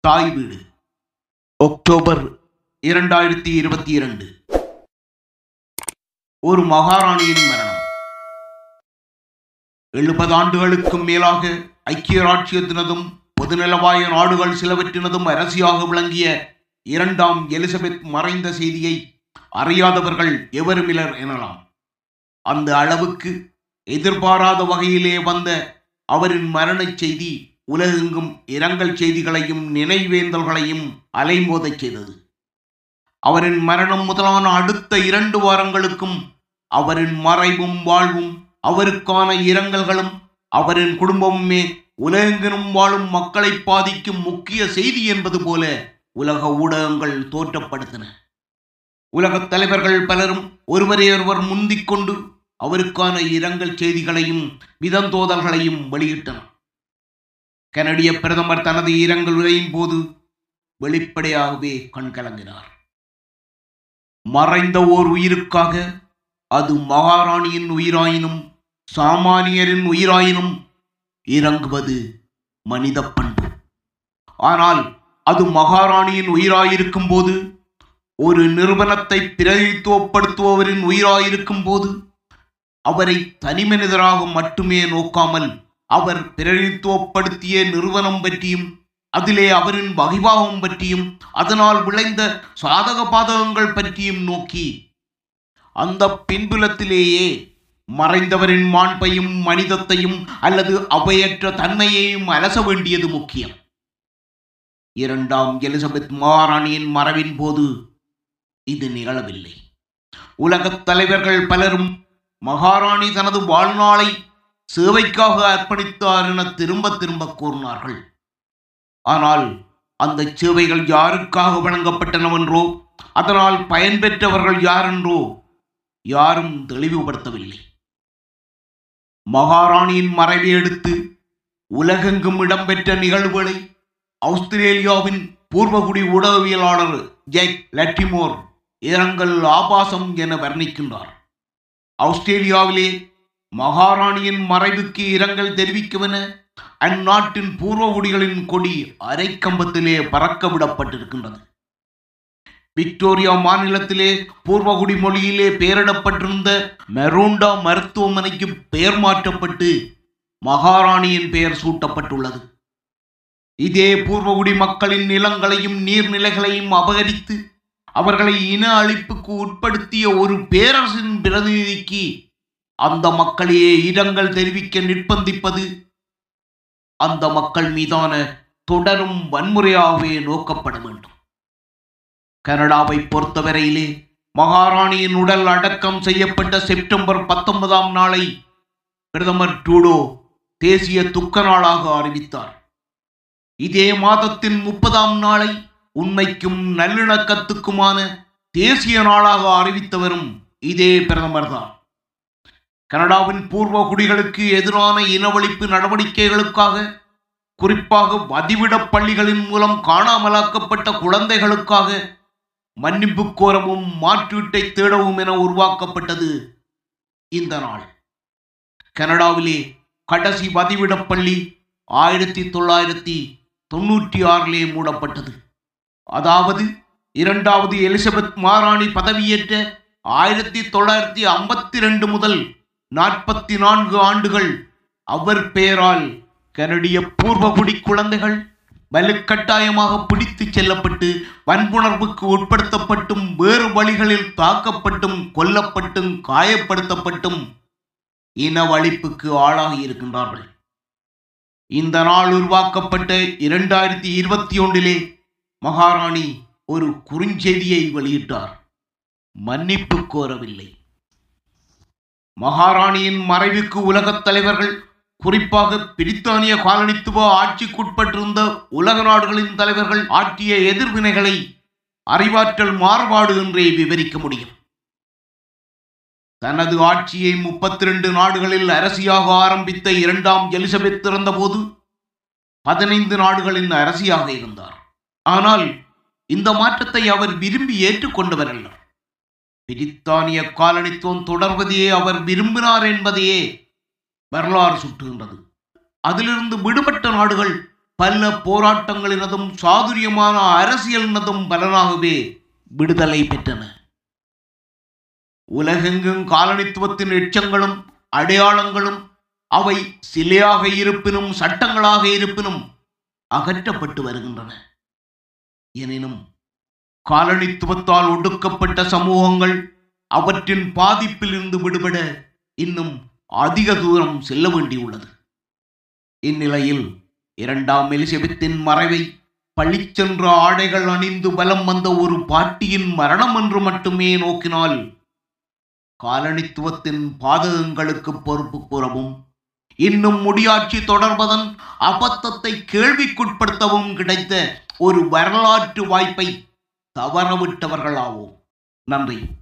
தாய் வீடு. அக்டோபர் இரண்டாயிரத்தி இருபத்தி இரண்டு. ஒரு மகாராணியின் மரணம். எழுபது ஆண்டுகளுக்கும் மேலாக ஐக்கிய ராச்சியத்தினதும் பொதுநலவாய நாடுகள் சிலவற்றினதும் அரசியாக விளங்கிய இரண்டாம் எலிசபெத் மறைந்த செய்தியை அறியாதவர்கள் எவருமிலர் எனலாம். அந்த அளவுக்கு எதிர்பாராத வகையிலே வந்த அவரின் மரணச் செய்தி உலகெங்கும் இரங்கல் செய்திகளையும் நினைவேந்தல்களையும் அலைமோதச் செய்தது. அவரின் மரணம் முதலான அடுத்த இரண்டு வாரங்களுக்கும் அவரின் மறைவும் வாழ்வும் அவருக்கான இரங்கல்களும் அவரின் குடும்பமுமே உலகெங்கிலும் வாழும் மக்களை பாதிக்கும் முக்கிய செய்தி என்பது போல உலக ஊடகங்கள் தோற்றப்படுத்தின. உலகத் தலைவர்கள் பலரும் ஒருவரையொருவர் முந்திக் கொண்டு அவருக்கான இரங்கல் செய்திகளையும் விதந்தோதல்களையும் வெளியிட்டனர். கனடிய பிரதமர் தனது இரங்கல் உரையின் போது வெளிப்படையாகவே கண்கலங்கினார். மறைந்த ஓர் உயிருக்காக அது மகாராணியின் உயிராயினும் சாமானியரின் உயிராயினும் இறங்குவது மனித பண்பு. ஆனால் அது மகாராணியின் உயிராயிருக்கும் போது ஒரு நிறுவனத்தை பிரதித்துவப்படுத்துபவரின் உயிராயிருக்கும் போது அவரை தனிமனிதராக மட்டுமே நோக்காமல் அவர் பிரதித்துவப்படுத்திய நிறுவனம் பற்றியும் அதிலே அவரின் வகிபாவம் பற்றியும் அதனால் விளைந்த சாதக பாதகங்கள் பற்றியும் நோக்கி அந்த பின்புலத்திலேயே மறைந்தவரின் மாண்பையும் மனிதத்தையும் அல்லது அவையற்ற தன்மையையும் அலச வேண்டியது முக்கியம். இரண்டாம் எலிசபெத் மகாராணியின் மறைவின் போது இது நிகழவில்லை. உலகத் தலைவர்கள் பலரும் மகாராணி தனது வாழ்நாளை சேவைக்காக அர்ப்பணித்தார் என திரும்ப திரும்ப கூறினார்கள். ஆனால் அந்த சேவைகள் யாருக்காக வழங்கப்பட்டனவென்றோ அதனால் பயன்பெற்றவர்கள் யாரென்றோ யாரும் தெளிவுபடுத்தவில்லை. மகாராணியின் மறைவை அடுத்து உலகெங்கும் இடம்பெற்ற நிகழ்வுகளை ஆஸ்திரேலியாவின் பூர்வகுடி ஊடகவியலாளர் ஜெக் லட்டிமோர் இரங்கல் ஆபாசம் என வர்ணிக்கின்றார். ஆஸ்திரேலியாவிலே மகாராணியின் மறைவுக்கு இரங்கல் தெரிவிக்குவன அந்நாட்டின் பூர்வகுடிகளின் கொடி அரைக்கம்பத்திலே பறக்க விடப்பட்டிருக்கின்றது விக்டோரியா மாநிலத்திலே பூர்வகுடி மொழியிலே பெயரிடப்பட்டிருந்த மெரூண்டா மருத்துவமனைக்கு பெயர் மாற்றப்பட்டு மகாராணியின் பெயர் சூட்டப்பட்டுள்ளது. இதே பூர்வகுடி மக்களின் நிலங்களையும் நீர்நிலைகளையும் அபகரித்து அவர்களை இன அழிப்புக்கு உட்படுத்திய ஒரு பேரரசின் பிரதிநிதிக்கு அந்த மக்களையே இரங்கல் தெரிவிக்க நிர்பந்திப்பது அந்த மக்கள் மீதான தொடரும் வன்முறையாகவே நோக்கப்பட வேண்டும். கனடாவை பொறுத்தவரையிலே மகாராணியின் உடல் அடக்கம் செய்யப்பட்ட செப்டம்பர் பத்தொன்பதாம் நாளை பிரதமர் ட்ரூடோ தேசிய துக்க நாளாக அறிவித்தார். இதே மாதத்தின் முப்பதாம் நாளை உண்மைக்கும் நல்லிணக்கத்துக்குமான தேசிய நாளாக அறிவித்தவரும் இதே பிரதமர்தான். கனடாவின் பூர்வ குடிகளுக்கு எதிரான இனவழிப்பு நடவடிக்கைகளுக்காக குறிப்பாக வதிவிடப் பள்ளிகளின் மூலம் காணாமலாக்கப்பட்ட குழந்தைகளுக்காக மன்னிப்பு கோரவும் மாற்றீட்டை தேடவும் என உருவாக்கப்பட்டது இந்த நாள். கனடாவிலே கடைசி வதிவிடப் பள்ளி ஆயிரத்தி தொள்ளாயிரத்தி தொண்ணூற்றி ஆறிலே மூடப்பட்டது. அதாவது இரண்டாவது எலிசபெத் மாராணி பதவியேற்ற ஆயிரத்தி தொள்ளாயிரத்தி ஐம்பத்தி ரெண்டு முதல் நாற்பத்தி நான்கு ஆண்டுகள் அவர் பெயரால் கனடிய பூர்வகுடி குழந்தைகள் வலுக்கட்டாயமாக பிடித்து செல்லப்பட்டு வன்புணர்வுக்கு உட்படுத்தப்பட்டும் வேறு வழிகளில் தாக்கப்பட்டும் கொல்லப்பட்டும் காயப்படுத்தப்பட்டும் இனவழிப்புக்கு ஆளாகி இருக்கின்றார்கள். இந்த நாள் உருவாக்கப்பட்ட இரண்டாயிரத்தி இருபத்தி ஒன்றிலே மகாராணி ஒரு குறுஞ்செய்தியை வெளியிட்டார். மன்னிப்பு கோரவில்லை. மகாராணியின் மறைவுக்கு உலகத் தலைவர்கள் குறிப்பாக பிரித்தானிய காலனித்துவ ஆட்சிக்குட்பட்டிருந்த உலக நாடுகளின் தலைவர்கள் ஆற்றிய எதிர்வினைகளை அறிவாற்றல் மாறுபாடு என்றே விவரிக்க முடியும். தனது ஆட்சியை முப்பத்தி ரெண்டு நாடுகளில் அரசியாக ஆரம்பித்த இரண்டாம் எலிசபெத் இருந்தபோது பதினைந்து நாடுகளின் அரசியாக இருந்தார். ஆனால் இந்த மாற்றத்தை அவர் விரும்பி ஏற்றுக்கொண்டவர் அல்ல பிரித்தானிய காலனித்துவம் தொடர்வதையே அவர் விரும்பினார் என்பதையே வரலாறு சுட்டுகின்றது. அதிலிருந்து விடுபட்ட நாடுகள் பல போராட்டங்களினதும் சாதுரியமான அரசியலினதும் பலனாகவே விடுதலை பெற்றன. உலகெங்கும் காலனித்துவத்தின் எச்சங்களும் அடையாளங்களும் அவை சிலையாக இருப்பினும் சட்டங்களாக இருப்பினும் அகற்றப்பட்டு வருகின்றன. எனினும் காலனித்துவத்தால் ஒடுக்கப்பட்ட சமூகங்கள் அவற்றின் பாதிப்பிலிருந்து விடுபட இன்னும் அதிக தூரம் செல்ல வேண்டியுள்ளது. இந்நிலையில் இரண்டாம் எலிசபெத்தின் மறைவை பழிச்சென்ற ஆடைகள் அணிந்து பலம் வந்த ஒரு பாட்டியின் மரணம் என்று மட்டுமே நோக்கினால் காலனித்துவத்தின் பாதகங்களுக்கு பொறுப்பு கூறவும் இன்னும் முடியாட்சி தொடர்வதன் அபத்தத்தை கேள்விக்குட்படுத்தவும் கிடைத்த ஒரு வரலாற்று வாய்ப்பை தவறவிட்டவர்களாவோம். நன்றி.